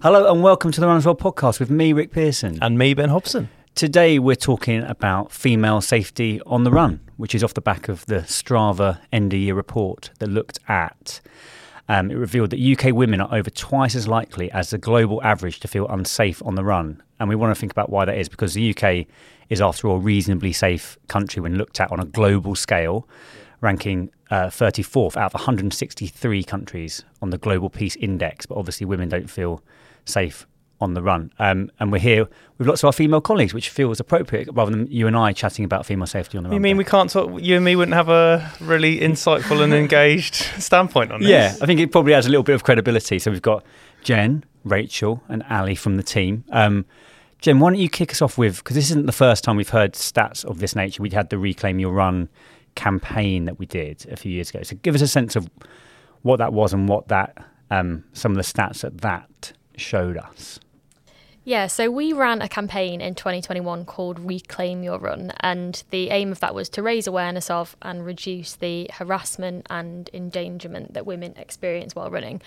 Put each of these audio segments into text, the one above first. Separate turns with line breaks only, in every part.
Hello and welcome to the Runners World podcast with me, Rick Pearson.
And me, Ben Hobson.
Today we're talking about female safety on the run, which is off the back of the Strava end of year report that looked at. Um, it revealed that UK women are over twice as likely as the global average to feel unsafe on the run. And we want to think about why that is because the UK is, after all, a reasonably safe country when looked at on a global scale, ranking uh, 34th out of 163 countries on the Global Peace Index. But obviously, women don't feel safe on the run. Um, and we're here with lots of our female colleagues, which feels appropriate rather than you and I chatting about female safety on the run.
You mean we can't talk? You and me wouldn't have a really insightful and engaged standpoint on this?
Yeah, I think it probably adds a little bit of credibility. So we've got Jen, Rachel, and Ali from the team. Um, Jen, why don't you kick us off with, because this isn't the first time we've heard stats of this nature. We had the Reclaim Your Run campaign that we did a few years ago. So give us a sense of what that was and what that, um, some of the stats at that showed us.
Yeah, so we ran a campaign in 2021 called Reclaim Your Run, and the aim of that was to raise awareness of and reduce the harassment and endangerment that women experience while running.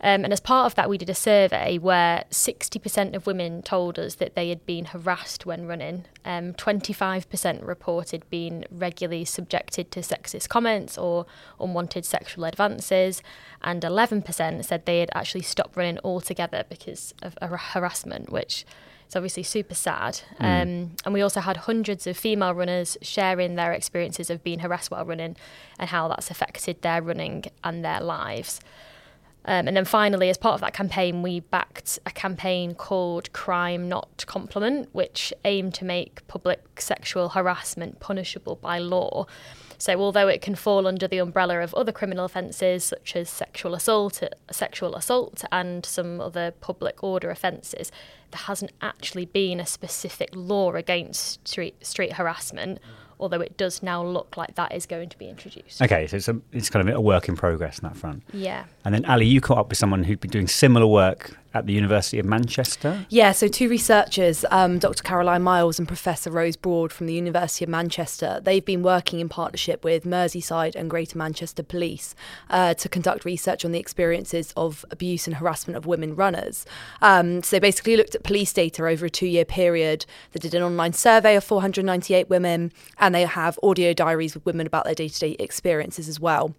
Um, and as part of that, we did a survey where 60% of women told us that they had been harassed when running. Um, 25% reported being regularly subjected to sexist comments or unwanted sexual advances. And 11% said they had actually stopped running altogether because of harassment, which is obviously super sad. Mm. Um, and we also had hundreds of female runners sharing their experiences of being harassed while running and how that's affected their running and their lives. Um, and then finally, as part of that campaign, we backed a campaign called Crime Not Compliment, which aimed to make public sexual harassment punishable by law. So, although it can fall under the umbrella of other criminal offences such as sexual assault, sexual assault, and some other public order offences, there hasn't actually been a specific law against street, street harassment although it does now look like that is going to be introduced.
Okay, so it's, a, it's kind of a work in progress on that front.
Yeah.
And then, Ali, you caught up with someone who'd been doing similar work at the University of Manchester?
Yeah, so two researchers, um, Dr. Caroline Miles and Professor Rose Broad from the University of Manchester, they've been working in partnership with Merseyside and Greater Manchester Police uh, to conduct research on the experiences of abuse and harassment of women runners. Um, so they basically looked at police data over a two year period. They did an online survey of 498 women, and they have audio diaries with women about their day to day experiences as well.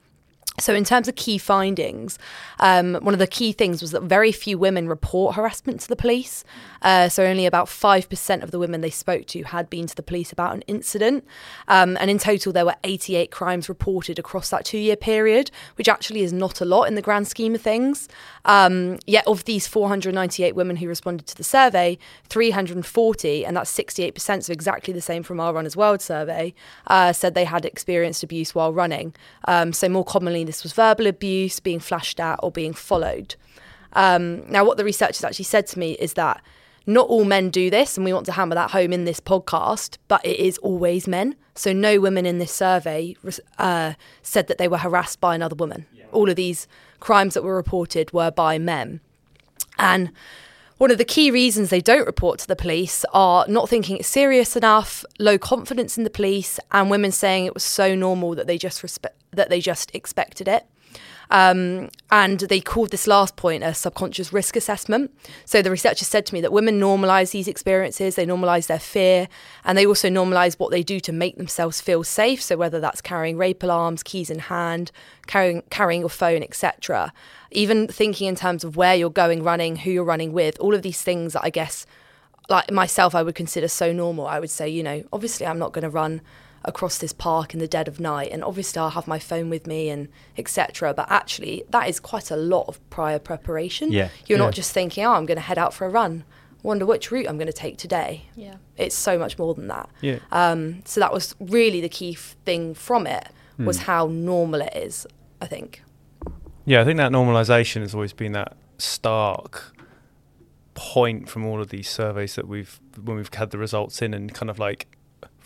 So, in terms of key findings, um, one of the key things was that very few women report harassment to the police. Uh, so, only about 5% of the women they spoke to had been to the police about an incident. Um, and in total, there were 88 crimes reported across that two year period, which actually is not a lot in the grand scheme of things. Um, yet, of these 498 women who responded to the survey, 340, and that's 68%, so exactly the same from our Runners World survey, uh, said they had experienced abuse while running. Um, so, more commonly, this was verbal abuse, being flashed at, or being followed. Um, now, what the researchers actually said to me is that not all men do this, and we want to hammer that home in this podcast, but it is always men. So, no women in this survey uh, said that they were harassed by another woman. Yeah. All of these crimes that were reported were by men. And one of the key reasons they don't report to the police are not thinking it's serious enough, low confidence in the police, and women saying it was so normal that they just respect that they just expected it. Um, and they called this last point a subconscious risk assessment. So the researchers said to me that women normalize these experiences, they normalize their fear, and they also normalize what they do to make themselves feel safe. So whether that's carrying rape alarms, keys in hand, carrying carrying your phone, etc. Even thinking in terms of where you're going running, who you're running with, all of these things that I guess like myself I would consider so normal. I would say, you know, obviously I'm not going to run across this park in the dead of night and obviously I'll have my phone with me and etc but actually that is quite a lot of prior preparation
Yeah.
you're
Yeah.
not just thinking oh I'm going to head out for a run wonder which route I'm going to take today
Yeah.
it's so much more than that
Yeah.
um, so that was really the key f- thing from it was
Hmm.
how normal it is I think
Yeah, I think that normalisation has always been that stark point from all of these surveys that we've when we've had the results in, and kind of like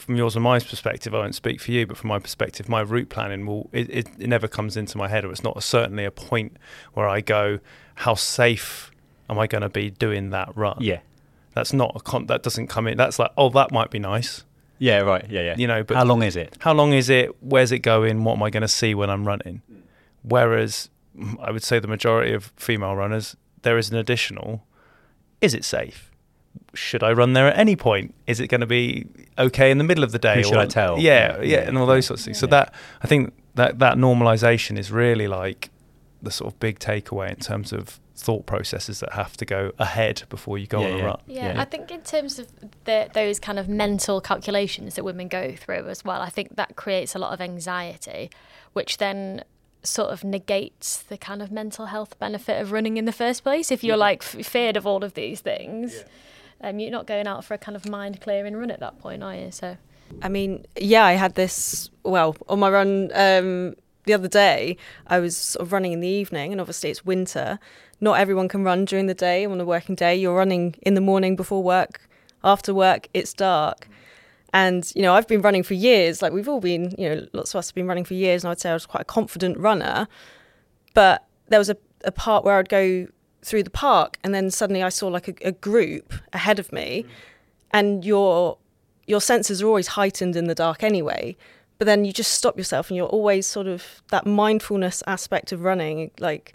from yours and my perspective, I won't speak for you, but from my perspective, my route planning will it, it, it never comes into my head, or it's not certainly a point where I go, how safe am I going to be doing that run?
Yeah.
that's not a con- that doesn't come in. That's like, oh, that might be nice.
Yeah, right. Yeah, yeah.
You know, but
how long is it?
how long is it? Where's it going? What am I going to see when I'm running? Whereas I would say the majority of female runners, there is an additional. Is it safe? Should I run there at any point? Is it going to be okay in the middle of the day?
Who should I tell?
Yeah, yeah,
Yeah.
and all those sorts of things. So that I think that that normalization is really like the sort of big takeaway in terms of thought processes that have to go ahead before you go
Yeah,
on a
yeah.
run.
Yeah,
Yeah.
I think in terms of the, those kind of mental calculations that women go through as well, I think that creates a lot of anxiety, which then sort of negates the kind of mental health benefit of running in the first place. If you're like f- feared of all of these things, um, you're not going out for a kind of mind clearing run at that point, are you? So
I mean, yeah, I had this. Well, on my run um, the other day, I was sort of running in the evening, and obviously it's winter. Not everyone can run during the day on a working day. You're running in the morning before work. After work, it's dark. And, you know, I've been running for years. Like, we've all been, you know, lots of us have been running for years. And I'd say I was quite a confident runner. But there was a, a part where I'd go through the park, and then suddenly I saw like a, a group ahead of me. Mm. And your your senses are always heightened in the dark anyway. But then you just stop yourself, and you're always sort of that mindfulness aspect of running, like,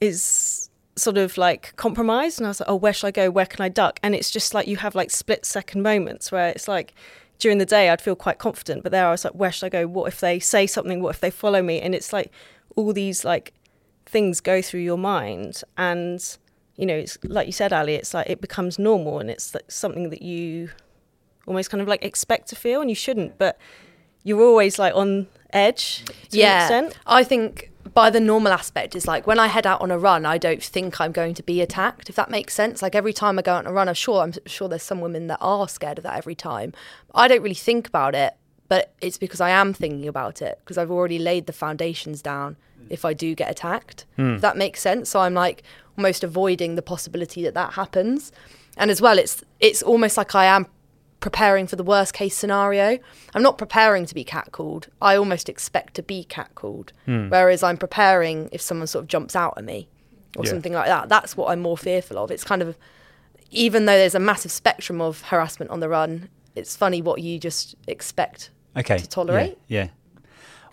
is sort of like compromised. And I was like, oh, where should I go? Where can I duck? And it's just like you have like split second moments where it's like during the day I'd feel quite confident, but there I was like, where should I go? What if they say something? What if they follow me? And it's like all these like things go through your mind and you know it's like you said ali it's like it becomes normal and it's like something that you almost kind of like expect to feel and you shouldn't but you're always like on edge
yeah. I think by the normal aspect is like when I head out on a run I don't think I'm going to be attacked if that makes sense. Like every time I go out on a run I'm sure I'm sure there's some women that are scared of that every time. I don't really think about it but it's because I am thinking about it because I've already laid the foundations down if I do get attacked hmm. if that makes sense so I'm like almost avoiding the possibility that that happens and as well it's it's almost like I am preparing for the worst case scenario. I'm not preparing to be catcalled. I almost expect to be catcalled. Hmm. Whereas I'm preparing if someone sort of jumps out at me or
Yeah.
something like that. That's what I'm more fearful of. It's kind of, even though there's a massive spectrum of harassment on the run, it's funny what you just expect
Okay.
to tolerate.
Yeah. yeah.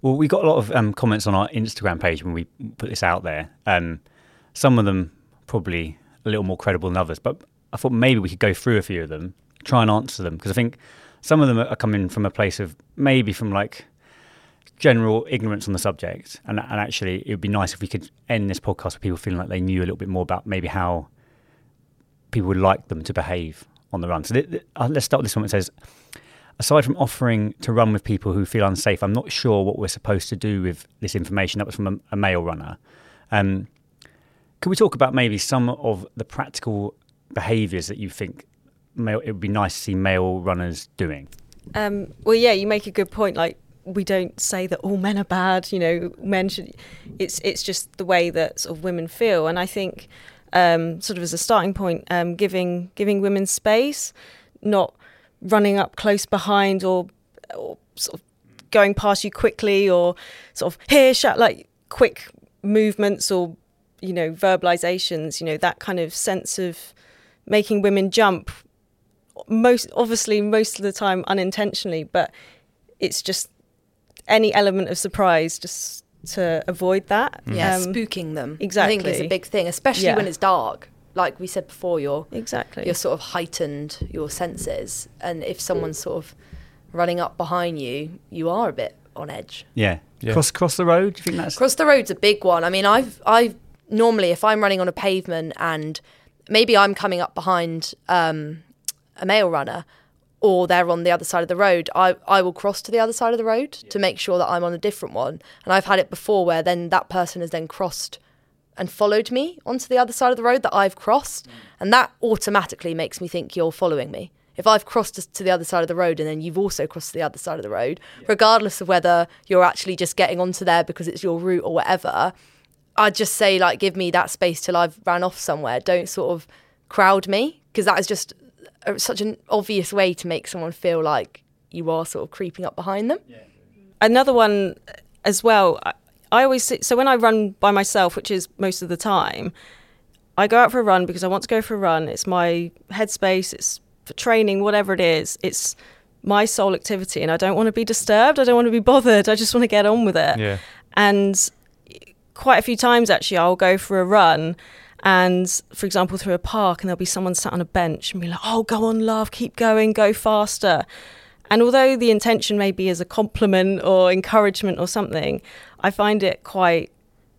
Well, we got a lot of um, comments on our Instagram page when we put this out there. Um, some of them probably a little more credible than others, but I thought maybe we could go through a few of them, try and answer them, because I think some of them are coming from a place of maybe from like general ignorance on the subject, and, and actually it would be nice if we could end this podcast with people feeling like they knew a little bit more about maybe how people would like them to behave on the run. So th- th- uh, let's start with this one. It says, aside from offering to run with people who feel unsafe, I'm not sure what we're supposed to do with this information. That was from a, a male runner. Um, could we talk about maybe some of the practical behaviours that you think male, it would be nice to see male runners doing?
Um, well, yeah, you make a good point. Like we don't say that all men are bad. You know, men should. It's it's just the way that sort of women feel, and I think um, sort of as a starting point, um, giving giving women space, not running up close behind or or sort of going past you quickly or sort of here shout like quick movements or you know verbalizations. You know that kind of sense of making women jump most obviously most of the time unintentionally but it's just any element of surprise just to avoid that.
Yeah,
Um,
spooking them. Exactly. I think is a big thing, especially
Yeah.
when it's dark. Like we said before, you're
Exactly.
you're sort of heightened your senses, and if someone's sort of running up behind you, you are a bit on edge.
Yeah.
Yeah.
Cross cross the road. Do you think that's
Cross the road's a big one. I mean, I've I've normally if I'm running on a pavement and maybe I'm coming up behind um, a male runner or they're on the other side of the road, I, I will cross to the other side of the road to make sure that I'm on a different one. And I've had it before where then that person has then crossed and followed me onto the other side of the road that I've crossed. Mm. And that automatically makes me think you're following me. If I've crossed to- to the other side of the road and then you've also crossed to the other side of the road, regardless of whether you're actually just getting onto there because it's your route or whatever, I'd just say, like, give me that space till I've ran off somewhere. Don't sort of crowd me because that is just a, such an obvious way to make someone feel like you are sort of creeping up behind them.
another one uh, as well. I, always see, so when I run by myself, which is most of the time, I go out for a run because I want to go for a run. It's my headspace. It's for training, whatever it is. It's my sole activity, and I don't want to be disturbed. I don't want to be bothered. I just want to get on with it.
Yeah.
And quite a few times, actually, I'll go for a run. And for example, through a park, and there'll be someone sat on a bench and be like, "Oh, go on, love, keep going, go faster." And although the intention may be as a compliment or encouragement or something, I find it quite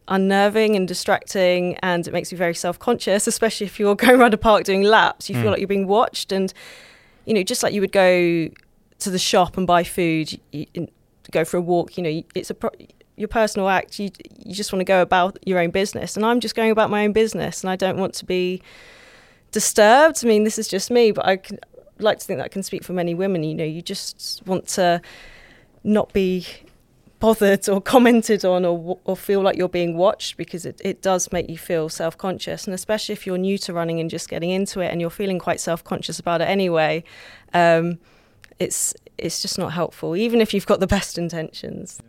unnerving and distracting and it makes me very self-conscious especially if you're going around a park doing laps you feel mm. like you're being watched and you know just like you would go to the shop and buy food you, you go for a walk you know it's a pro- your personal act you you just want to go about your own business and I'm just going about my own business and I don't want to be disturbed. I mean, this is just me, but I can, like to think that I can speak for many women. You know, you just want to not be bothered or commented on or, or feel like you're being watched because it, it does make you feel self-conscious and especially if you're new to running and just getting into it and you're feeling quite self-conscious about it anyway um, it's it's just not helpful even if you've got the best intentions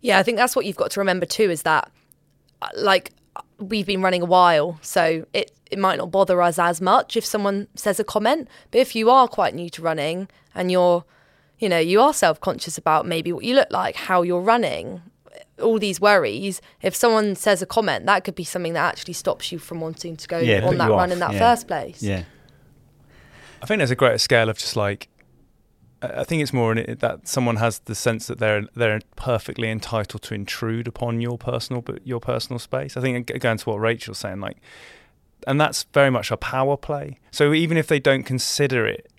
Yeah, I think that's what you've got to remember too is that, uh, like, we've been running a while, so it, it might not bother us as much if someone says a comment. But if you are quite new to running and you're, you know, you are self conscious about maybe what you look like, how you're running, all these worries, if someone says a comment, that could be something that actually stops you from wanting to go
Yeah,
on that run
off,
in that
yeah.
first place.
Yeah.
I think there's a greater scale of just like I I think it's more in it that someone has the sense that they're they're perfectly entitled to intrude upon your personal but your personal space. I think g- going to what Rachel's saying, like, and that's very much a power play. So even if they don't consider it,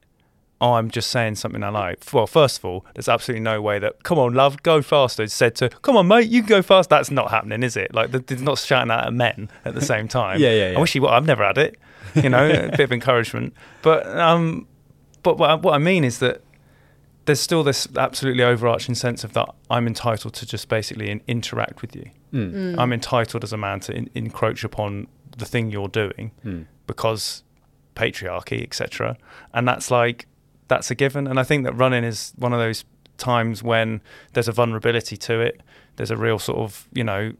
oh, I'm just saying something I like. Well, first of all, there's absolutely no way that come on, love, go faster. It's said to come on, mate, you can go fast. That's not happening, is it? Like, they're not shouting out at men at the same time.
Yeah, yeah, yeah.
I wish you. Well, I've never had it. You know, a bit of encouragement, but um, but what I, what I mean is that there's still this absolutely overarching sense of that I'm entitled to just basically in, interact with you. Mm. Mm. Mm. I'm entitled as a man to in, encroach upon the thing you're doing because patriarchy, etc. And that's like that's a given. And I think that running is one of those times when there's a vulnerability to it. There's a real sort of you know,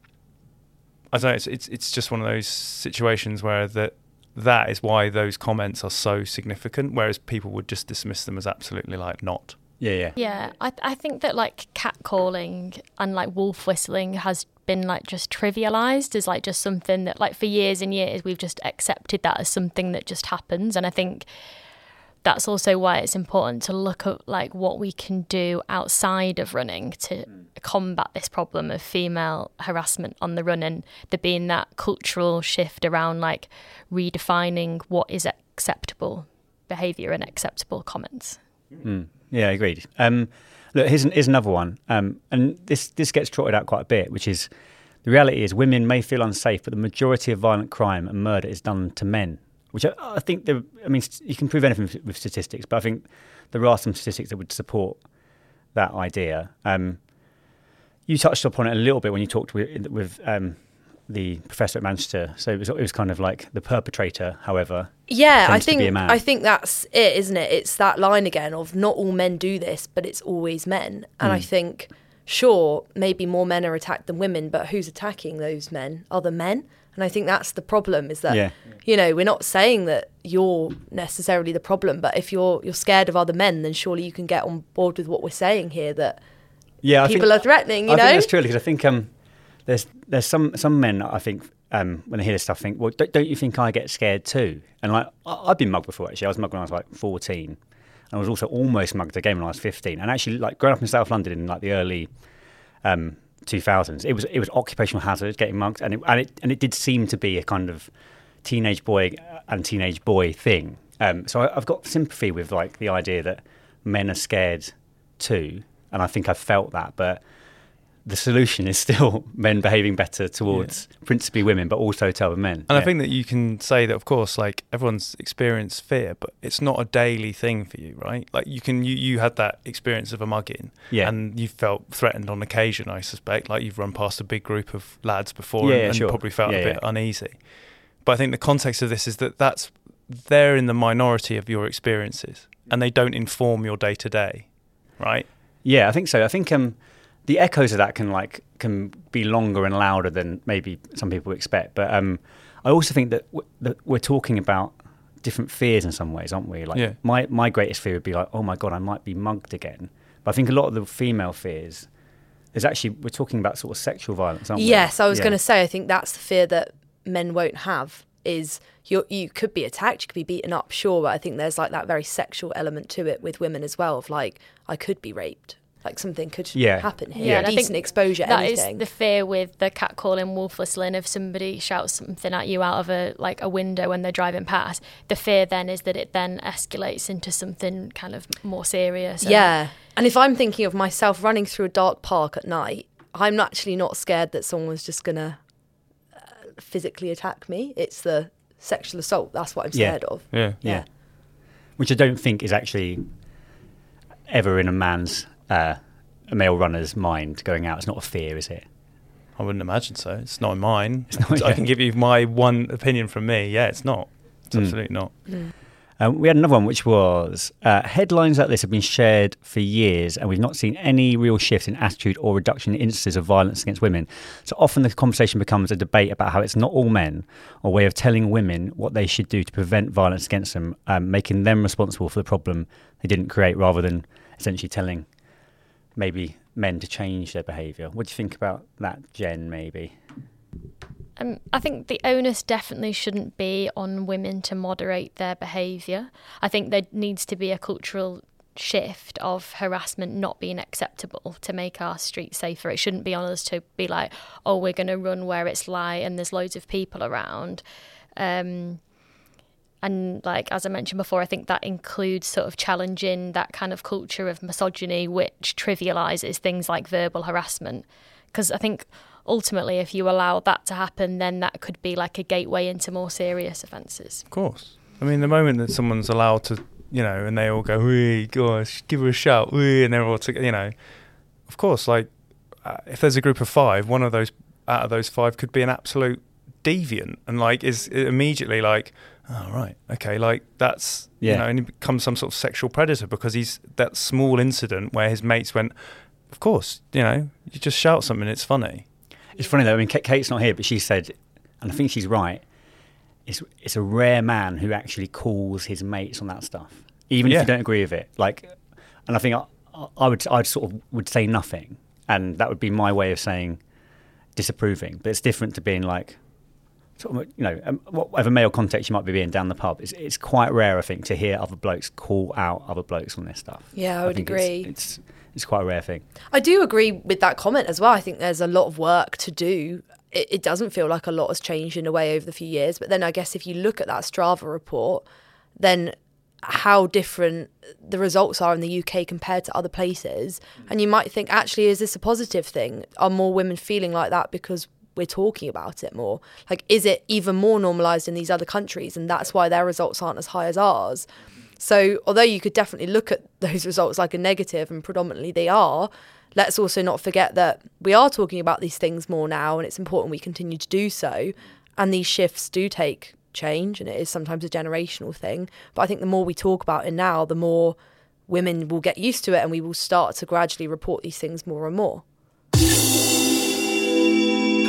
I don't know. It's it's, it's just one of those situations where that that is why those comments are so significant, whereas people would just dismiss them as absolutely like not.
Yeah, yeah.
Yeah, I I think that like catcalling and like wolf whistling has been like just trivialized as like just something that like for years and years we've just accepted that as something that just happens and I think that's also why it's important to look at like what we can do outside of running to combat this problem of female harassment on the run and there being that cultural shift around like redefining what is acceptable behavior and acceptable comments.
Yeah, agreed. Um, look, here's, an, here's another one, um, and this this gets trotted out quite a bit, which is the reality is women may feel unsafe, but the majority of violent crime and murder is done to men. Which I, I think, there, I mean, you can prove anything with, statistics, but I think there are some statistics that would support that idea. Um, you touched upon it a little bit when you talked with, with um, the professor at Manchester. So it was, it was kind of like the perpetrator, however,
Yeah, I
tends to be
think
a man.
I think that's it, isn't it? It's that line again of not all men do this, but it's always men. And
Hmm.
I think, sure, maybe more men are attacked than women, but who's attacking those men? Other men. And I think that's the problem is that
Yeah.
you know we're not saying that you're necessarily the problem, but if you're you're scared of other men, then surely you can get on board with what we're saying here that
yeah, I
people
think,
are threatening. You
I
know,
think that's true because I think um, there's there's some some men I think um, when they hear this stuff think, well, don't, don't you think I get scared too? And like I- I've been mugged before actually. I was mugged when I was like 14. And I was also almost mugged again when I was 15. And actually, like growing up in South London in like the early um, 2000s, it was it was occupational hazard getting mugged, and it, and it and it did seem to be a kind of teenage boy and teenage boy thing. Um, so I, I've got sympathy with like the idea that men are scared too, and I think I've felt that, but the solution is still men behaving better towards principally women, but also to other men.
And I think that you can say that, of course, like everyone's experienced fear, but it's not a daily thing for you, right? Like you can, you, you had that experience of a mugging,
Yeah.
and you felt threatened on occasion. I suspect, like you've run past a big group of lads before,
Yeah,
and,
yeah,
and
sure.
probably felt
Yeah,
a bit
yeah.
uneasy. But I think the context of this is that that's they're in the minority of your experiences, and they don't inform your day to day, right?
Yeah, I think so. I think um, the echoes of that can like can be longer and louder than maybe some people expect. But um, I also think that, w- that we're talking about different fears in some ways, aren't we? Like
Yeah.
my my greatest fear would be like, oh my god, I might be mugged again. But I think a lot of the female fears is actually we're talking about sort of sexual violence, aren't we?
Yes, I was
Yeah.
going to say. I think that's the fear that men won't have. Is you you could be attacked, you could be beaten up, sure, but I think there's like that very sexual element to it with women as well. Of like, I could be raped, like something could
Yeah.
happen here.
Yeah, and I
decent
think
exposure,
That is
anything.
the fear with the catcalling wolf whistling. If somebody shouts something at you out of a like a window when they're driving past, the fear then is that it then escalates into something kind of more serious. and-
Yeah. And if I'm thinking of myself running through a dark park at night, I'm actually not scared that someone's just going to uh, physically attack me. It's the sexual assault. That's what I'm
Yeah.
scared of.
Yeah.
Yeah. Which I don't think is actually ever in a man's, uh, a male runner's mind going out. It's not a fear, is it?
I wouldn't imagine so. It's not in mine.
not-
I can give you my one opinion from me. Yeah, it's not. It's
Mm.
absolutely not.
Um, we had another one, which was uh, headlines like this have been shared for years, and we've not seen any real shift in attitude or reduction in instances of violence against women. So often the conversation becomes a debate about how it's not all men, or a way of telling women what they should do to prevent violence against them, um, making them responsible for the problem they didn't create, rather than essentially telling maybe men to change their behaviour. What do you think about that, Jen? Maybe.
Um, I think the onus definitely shouldn't be on women to moderate their behaviour. I think there needs to be a cultural shift of harassment not being acceptable to make our streets safer. It shouldn't be on us to be like, oh, we're going to run where it's light and there's loads of people around. Um, and like as I mentioned before, I think that includes sort of challenging that kind of culture of misogyny, which trivializes things like verbal harassment. Because I think ultimately, if you allow that to happen, then that could be like a gateway into more serious offences.
Of course. I mean, the moment that someone's allowed to, you know, and they all go, "Wee, gosh, give her a shout," and they're all together, you know, of course, like uh, if there's a group of five, one of those out of those five could be an absolute deviant, and like is immediately like, oh right, okay, like that's you
Yeah.
know, and he becomes some sort of sexual predator because he's that small incident where his mates went, of course, you know, you just shout something, it's funny.
It's funny though. I mean, Kate's not here, but she said, and I think she's right. It's it's a rare man who actually calls his mates on that stuff, even if you don't agree with it. Like, and I think I, I would I'd sort of would say nothing, and that would be my way of saying disapproving. But it's different to being like, sort of, you know, um, whatever male context you might be in down the pub. It's it's quite rare, I think, to hear other blokes call out other blokes on this stuff.
Yeah, I would
think it's-
agree.
It's, it's quite a rare thing.
I do agree with that comment as well. I think there's a lot of work to do. It, it doesn't feel like a lot has changed in a way over the few years. But then I guess if you look at that Strava report, then how different the results are in the UK compared to other places. And you might think, actually, is this a positive thing? Are more women feeling like that because we're talking about it more? Like, is it even more normalised in these other countries? And that's why their results aren't as high as ours. So, although you could definitely look at those results like a negative, and predominantly they are, let's also not forget that we are talking about these things more now, and it's important we continue to do so. And these shifts do take change, and it is sometimes a generational thing. But I think the more we talk about it now, the more women will get used to it, and we will start to gradually report these things more and more.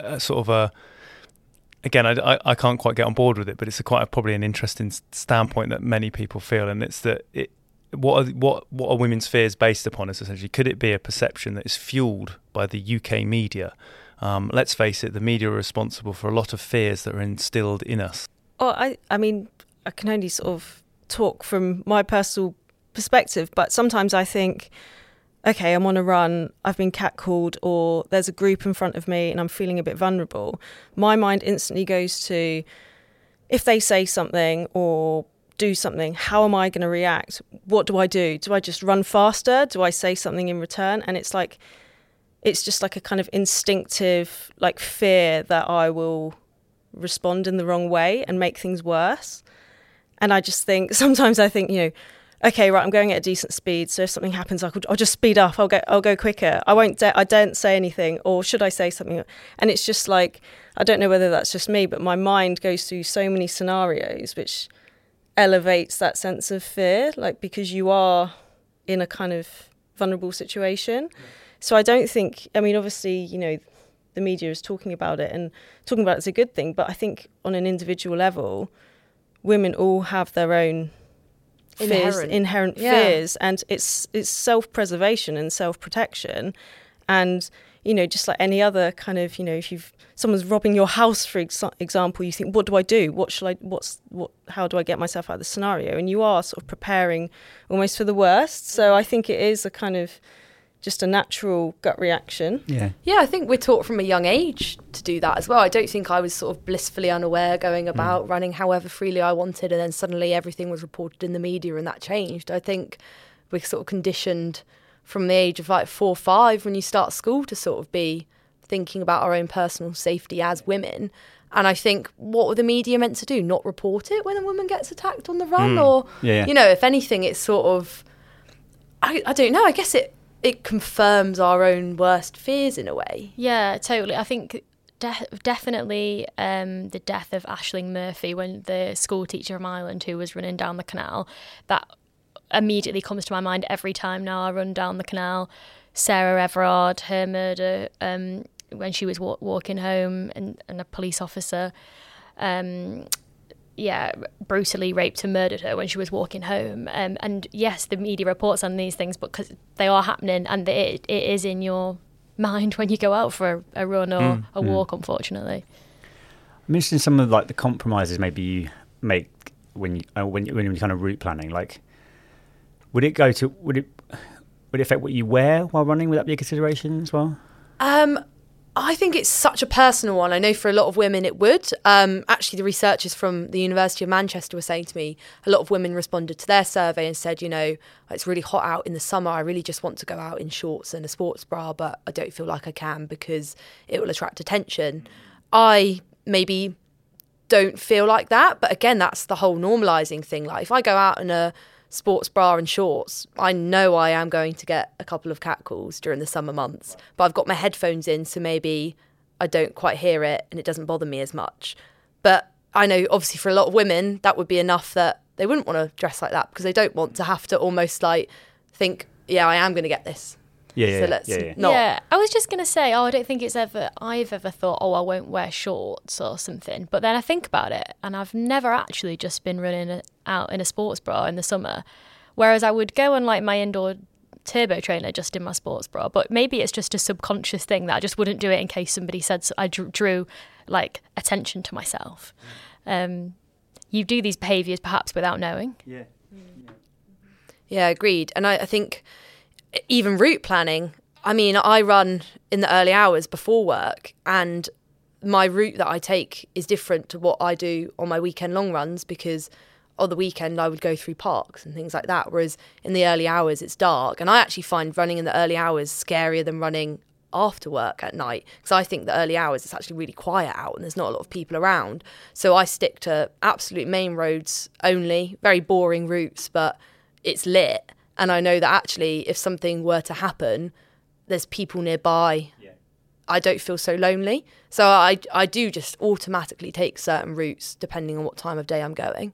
a sort of a again, I, I, can't quite get on board with it, but it's a quite a, probably an interesting standpoint that many people feel, and it's that it what are what what are women's fears based upon? Is essentially could it be a perception that is fueled by the UK media? Um, let's face it, the media are responsible for a lot of fears that are instilled in us.
Oh, I I mean, I can only sort of talk from my personal perspective, but sometimes I think okay, I'm on a run, I've been catcalled, or there's a group in front of me and I'm feeling a bit vulnerable, my mind instantly goes to if they say something or do something, how am I going to react? What do I do? Do I just run faster? Do I say something in return? And it's like, it's just like a kind of instinctive, like fear that I will respond in the wrong way and make things worse. And I just think, sometimes I think, you know, okay, right, I'm going at a decent speed. So if something happens, I'll, I'll just speed up. I'll go, I'll go quicker. I won't, I don't say anything, or should I say something? And it's just like, I don't know whether that's just me, but my mind goes through so many scenarios which elevates that sense of fear, like because you are in a kind of vulnerable situation. Yeah. So I don't think, I mean, obviously, you know, the media is talking about it and talking about it is a good thing, but I think on an individual level, women all have their own fears, inherent, inherent yeah. fears, and it's it's self preservation and self protection, and you know just like any other kind of you know if you've someone's robbing your house for ex- example you think what do i do? What shall i what's what how do i get myself out of the scenario? And you are sort of preparing almost for the worst. So i think it is a kind of just a natural gut reaction.
Yeah.
Yeah, I think we're taught from a young age to do that as well. I don't think I was sort of blissfully unaware going mm. about mm. running however freely I wanted and then suddenly everything was reported in the media and that changed. I think we're sort of conditioned from the age of like four or five when you start school to sort of be thinking about our own personal safety as women. And I think what were the media meant to do? Not report it when a woman gets attacked on the run? Mm. Or, yeah, yeah. you know, if anything, it's sort of, I, I don't know, I guess it it confirms our own worst fears in a way.
Yeah, totally. I think de- definitely um, the death of Ashling Murphy when the school teacher from Ireland who was running down the canal, that immediately comes to my mind every time now I run down the canal. Sarah Everard, her murder um, when she was wa- walking home and, and a police officer um, yeah, brutally raped and murdered her when she was walking home. Um, and yes, the media reports on these things because they are happening and it, it is in your mind when you go out for a, a run or mm, a walk, unfortunately.
I'm interested in some of like the compromises maybe you make when you uh, when you, when you're kind of route planning. Like, would it go to would it would it affect what you wear while running? Would that be a consideration as well?
Um, I think it's such a personal one. I know for a lot of women it would. Um, actually, the researchers from the University of Manchester were saying to me a lot of women responded to their survey and said, you know, it's really hot out in the summer. I really just want to go out in shorts and a sports bra, but I don't feel like I can because it will attract attention. I maybe don't feel like that. But again, that's the whole normalizing thing. Like if I go out in a sports bra and shorts, I know I am going to get a couple of catcalls during the summer months. But I've got my headphones in, so maybe I don't quite hear it and it doesn't bother me as much. But I know, obviously, for a lot of women, that would be enough that they wouldn't want to dress like that because they don't want to have to almost like think, yeah, I am going to get this.
Yeah,
so
yeah,
let's
yeah, yeah.
not.
Yeah, I was just gonna say, oh, I don't think it's ever I've ever thought, oh, I won't wear shorts or something. But then I think about it, and I've never actually just been running out in a sports bra in the summer. Whereas I would go on like my indoor turbo trainer just in my sports bra. But maybe it's just a subconscious thing that I just wouldn't do it in case somebody said so I drew, drew like attention to myself. Um, you do these behaviours perhaps without knowing.
Yeah.
Yeah, agreed. And I, I think even route planning, I mean, I run in the early hours before work, and my route that I take is different to what I do on my weekend long runs because on the weekend I would go through parks and things like that. Whereas in the early hours it's dark, and I actually find running in the early hours scarier than running after work at night because I think the early hours it's actually really quiet out and there's not a lot of people around. So I stick to absolute main roads only, very boring routes, but it's lit. And I know that actually, if something were to happen, there's people nearby. I don't feel so lonely. So I, I do just automatically take certain routes depending on what time of day I'm going.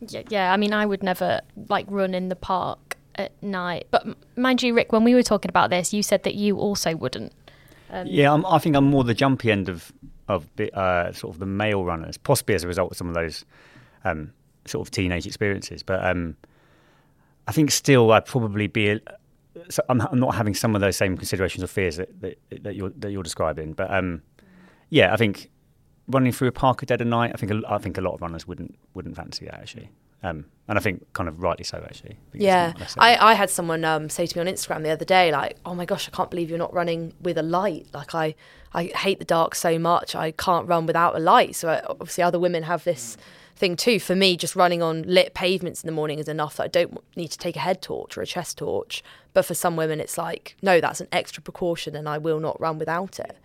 Yeah, yeah. I mean, I would never like run in the park at night. But mind you, Rick, when we were talking about this, you said that you also wouldn't. Um,
Yeah, I'm, I think I'm more the jumpy end of of the, uh, sort of the male runners, possibly as a result of some of those um, sort of teenage experiences. But um, I think still I'd probably be. A, so I'm, I'm not having some of those same considerations or fears that, that, that you're that you're describing. But um, yeah, I think running through a park at dead of night, I think a, I think a lot of runners wouldn't wouldn't fancy that actually. Um, and I think kind of rightly so actually. I think it's
Yeah, I, I had someone um, say to me on Instagram the other day, like, "Oh my gosh, I can't believe you're not running with a light. Like, I, I hate the dark so much. I can't run without a light." So I, obviously, other women have this thing too. For me, just running on lit pavements in the morning is enough. That I don't need to take a head torch or a chest torch. But for some women, it's like, no, that's an extra precaution, and I will not run without it.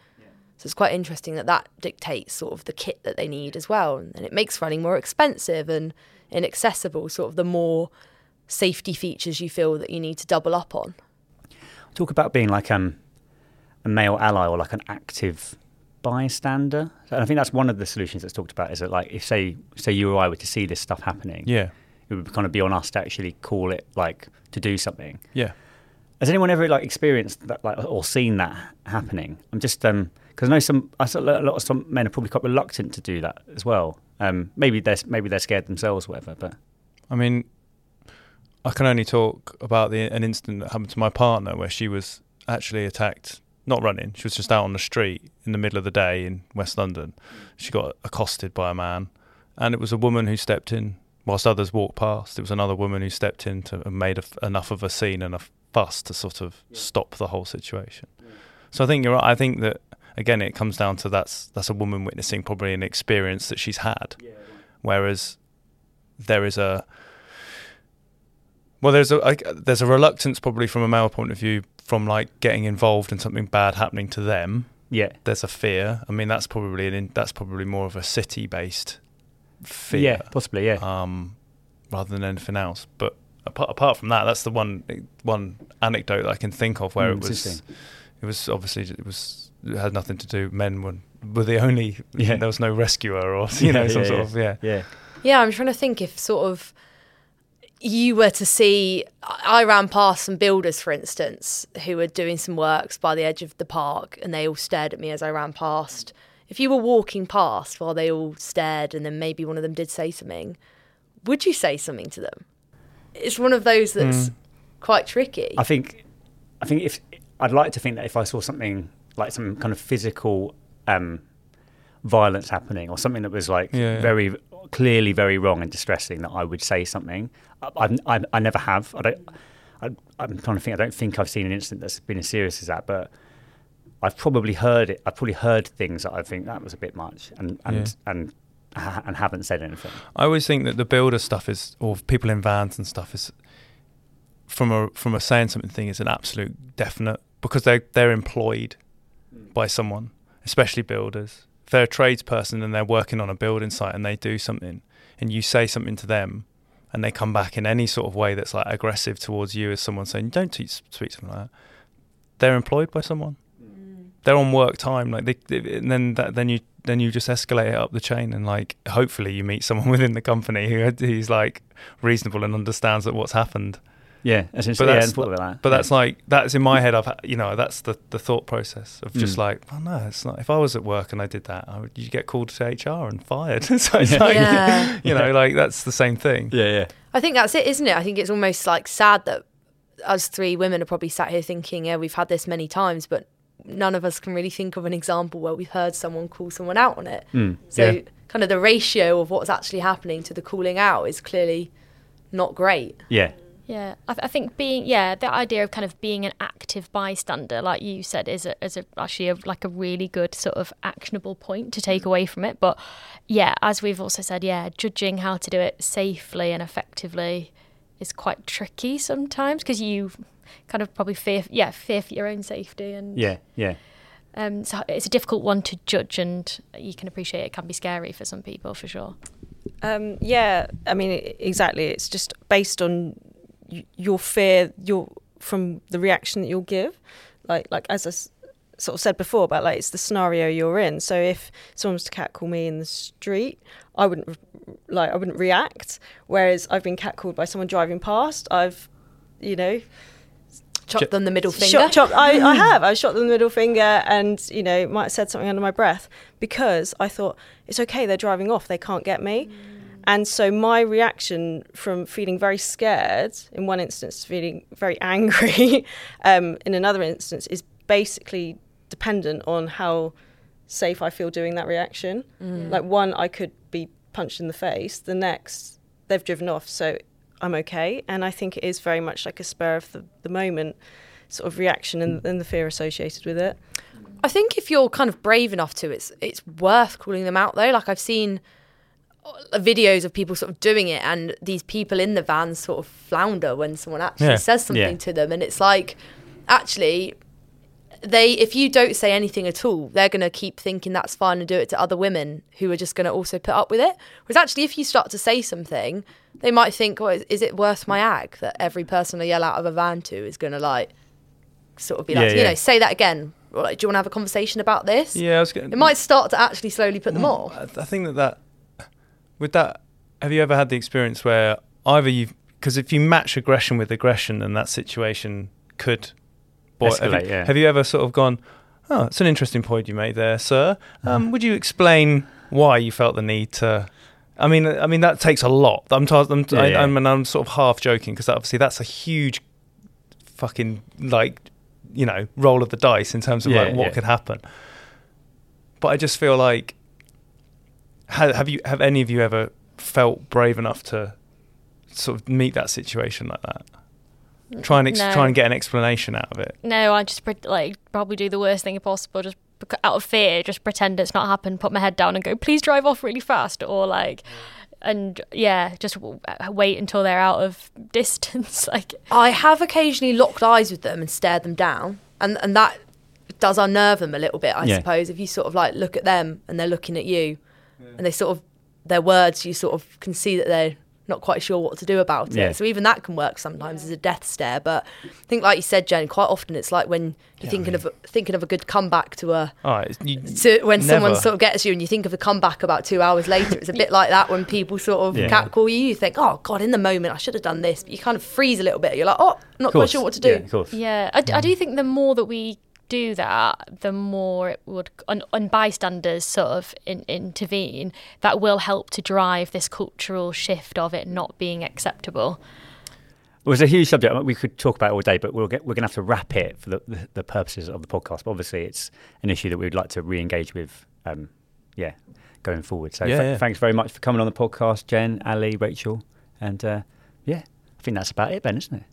So it's quite interesting that that dictates sort of the kit that they need as well, and it makes running more expensive and inaccessible. Sort of the more safety features you feel that you need to double up on.
talk about being like um, a male ally or like an active bystander. And I think that's one of the solutions that's talked about. Is that like if say say you or I were to see this stuff happening,
Yeah.
it would kind of be on us to actually call it like to do something.
Yeah.
Has anyone ever like experienced that like or seen that happening? I'm just um because I know some I saw a lot of some men are probably quite reluctant to do that as well. Um, maybe they're maybe they're scared themselves, or whatever. But
I mean, I can only talk about the an incident that happened to my partner where she was actually attacked, not running. She was just out on the street in the middle of the day in West London. She got accosted by a man, and it was a woman who stepped in whilst others walked past. It was another woman who stepped in to and made a, enough of a scene and a fuss to sort of stop the whole situation. So I think you're right. I think that again, it comes down to that's that's a woman witnessing probably an experience that she's had, whereas there is a well, there's a like, there's a reluctance probably from a male point of view from like getting involved in something bad happening to them.
yeah,
There's a fear. I mean, that's probably an in, that's probably more of a city based fear,
yeah, possibly, yeah.
um, rather than anything else. But apart, apart from that, that's the one one anecdote that I can think of where
Mm,
it was it was obviously it was it had nothing to do. Men were were the only.
Yeah.
There was no rescuer or you know some
yeah,
sort
yeah.
of yeah.
yeah.
Yeah, I'm trying to think if sort of you were to see. I I ran past some builders, for instance, who were doing some works by the edge of the park, and they all stared at me as I ran past. If you were walking past while they all stared, and then maybe one of them did say something, would you say something to them? It's one of those that's quite tricky.
I think, I think if I'd like to think that if I saw something like some kind of physical um, violence happening or something that was like
Yeah, yeah.
very clearly very wrong and distressing, that I would say something. I, I, I, I never have. I don't. I, I'm trying to think. I don't think I've seen an incident that's been as serious as that, but. I've probably heard it. I've probably heard things that I think that was a bit much, and and and and haven't said anything.
I always think that the builder stuff is, or people in vans and stuff is, from a from a saying something thing is an absolute definite because they they're employed hmm. by someone, especially builders. If they're a tradesperson and they're working on a building site and they do something, and you say something to them, and they come back in any sort of way that's like aggressive towards you as someone saying don't te- speak to them like that, they're employed by someone. Mm. They're on work time, like they, they- and then that, then you then you just escalate it up the chain, and like hopefully you meet someone within the company who who's like reasonable and understands that what's happened.
Yeah, essentially,
But
yeah,
that's,
and thought that.
but
Yeah.
that's like that's in my head. I've ha- you know that's the the thought process of just
Mm.
like oh no, it's not. If I was at work and I did that, I would you get called to HR and fired. so it's
Yeah.
like
Yeah.
you know like that's the same thing.
Yeah, yeah.
I think that's it, isn't it? I think it's almost like sad that us three women are probably sat here thinking, yeah, we've had this many times, but none of us can really think of an example where we've heard someone call someone out on it.
Mm,
So,
yeah.
kind of the ratio of what's actually happening to the calling out is clearly not great.
Yeah.
Yeah, I, th- I think being yeah the idea of kind of being an active bystander, like you said, is a, is a, actually a, like a really good sort of actionable point to take away from it. But yeah, as we've also said, yeah, judging how to do it safely and effectively is quite tricky sometimes because you kind of probably fear yeah fear for your own safety and
Yeah, yeah.
um, so it's a difficult one to judge and you can appreciate it can be scary for some people for sure.
Um, yeah, I mean, exactly. It's just based on y- your fear, your from the reaction that you'll give. Like, like as I sort of said before about like it's the scenario you're in. So if someone was to catcall me in the street, I wouldn't like I wouldn't react. Whereas I've been catcalled by someone driving past. I've, you know,
Chop them the middle finger.
Shot, chop, I, I have. I shot them the middle finger and, you know, might have said something under my breath because I thought, it's okay, they're driving off, they can't get me. And so my reaction from feeling very scared in one instance to feeling very angry um, in another instance is basically dependent on how safe I feel doing that reaction. Like one, I could be punched in the face. The next, they've driven off, so I'm okay. And I think it is very much like a spur of the, the moment sort of reaction and, and the fear associated with it.
I think if you're kind of brave enough to, it's it's worth calling them out though. Like I've seen videos of people sort of doing it, and these people in the van sort of flounder when someone actually
Yeah.
says something
Yeah.
to them, and it's like actually they if you don't say anything at all they're going to keep thinking that's fine and do it to other women who are just going to also put up with it whereas actually if you start to say something they might think oh is, it worth my ag that every person i yell out of a van to is going to like sort of be like
Yeah,
you know say that again or like, do you want to have a conversation about this
Yeah, I was getting,
it might start to actually slowly put them mm. off.
I I think that that with that, have you ever had the experience where either you because if you match aggression with aggression, then that situation could boil- have,
Escalate,
you,
yeah.
have you ever sort of gone? Oh, it's an interesting point you made there, sir. Um, would you explain why you felt the need to? I mean, I mean that takes a lot. I'm, t- I'm,
Yeah,
I,
yeah.
I'm, and I'm sort of half joking because obviously that's a huge, fucking like, you know, roll of the dice in terms of
Yeah,
like what could happen. But I just feel like have, have you have any of you ever felt brave enough to sort of meet that situation like that? Try and ex-
No.
try and get an explanation out of it.
No, I just pre- like probably do the worst thing possible, just bec- out of fear, just pretend it's not happened, put my head down and go, please drive off really fast, or like, and yeah, just w- uh, wait until they're out of distance. like,
I have occasionally locked eyes with them and stared them down, and and that does unnerve them a little bit, I
Yeah.
suppose. If you sort of like look at them and they're looking at you, and they sort of their words, you sort of can see that they're not quite sure what to do about
Yeah.
it. So even that can work sometimes as a death stare. But I think, like you said, Jen, quite often it's like when you're thinking of thinking of a good comeback to a oh,
All right, you,
to when someone sort of gets you and you think of a comeback about two hours later. It's a bit like that when people sort of
Yeah.
catcall you. You think, oh God, in the moment I should have done this, but you kind of freeze a little bit. You're like, oh, I'm not quite sure what to do.
Yeah, of course.
yeah, I, d- I do think the more that we do that, the more it would, and, and bystanders sort of in, intervene, that will help to drive this cultural shift of it not being acceptable.
Well, it's a huge subject. We could talk about it all day, but we'll get, we're going to have to wrap it for the, the, the purposes of the podcast. But obviously, it's an issue that we would like to re-engage with. Um, yeah, going forward. So
Yeah,
th-
yeah.
thanks very much for coming on the podcast, Jen, Ali, Rachel, and uh, yeah, I think that's about it, Ben, isn't it?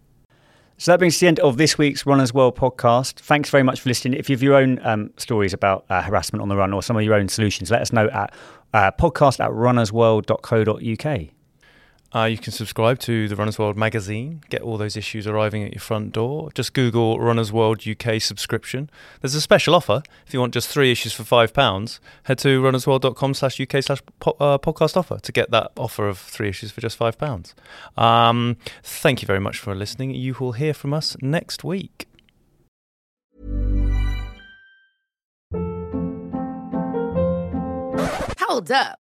So that brings us to the end of this week's Runners World podcast. Thanks very much for listening. If you have your own um, stories about uh, harassment on the run or some of your own solutions, let us know at uh, podcast at runnersworld.co.uk.
Uh, you can subscribe to the Runners World magazine, get all those issues arriving at your front door. Just Google Runners World UK subscription. There's a special offer. If you want just three issues for £5, head to runnersworld.com slash UK slash uh, podcast offer to get that offer of three issues for just £5. Um, thank you very much for listening. You will hear from us next week.
Hold up.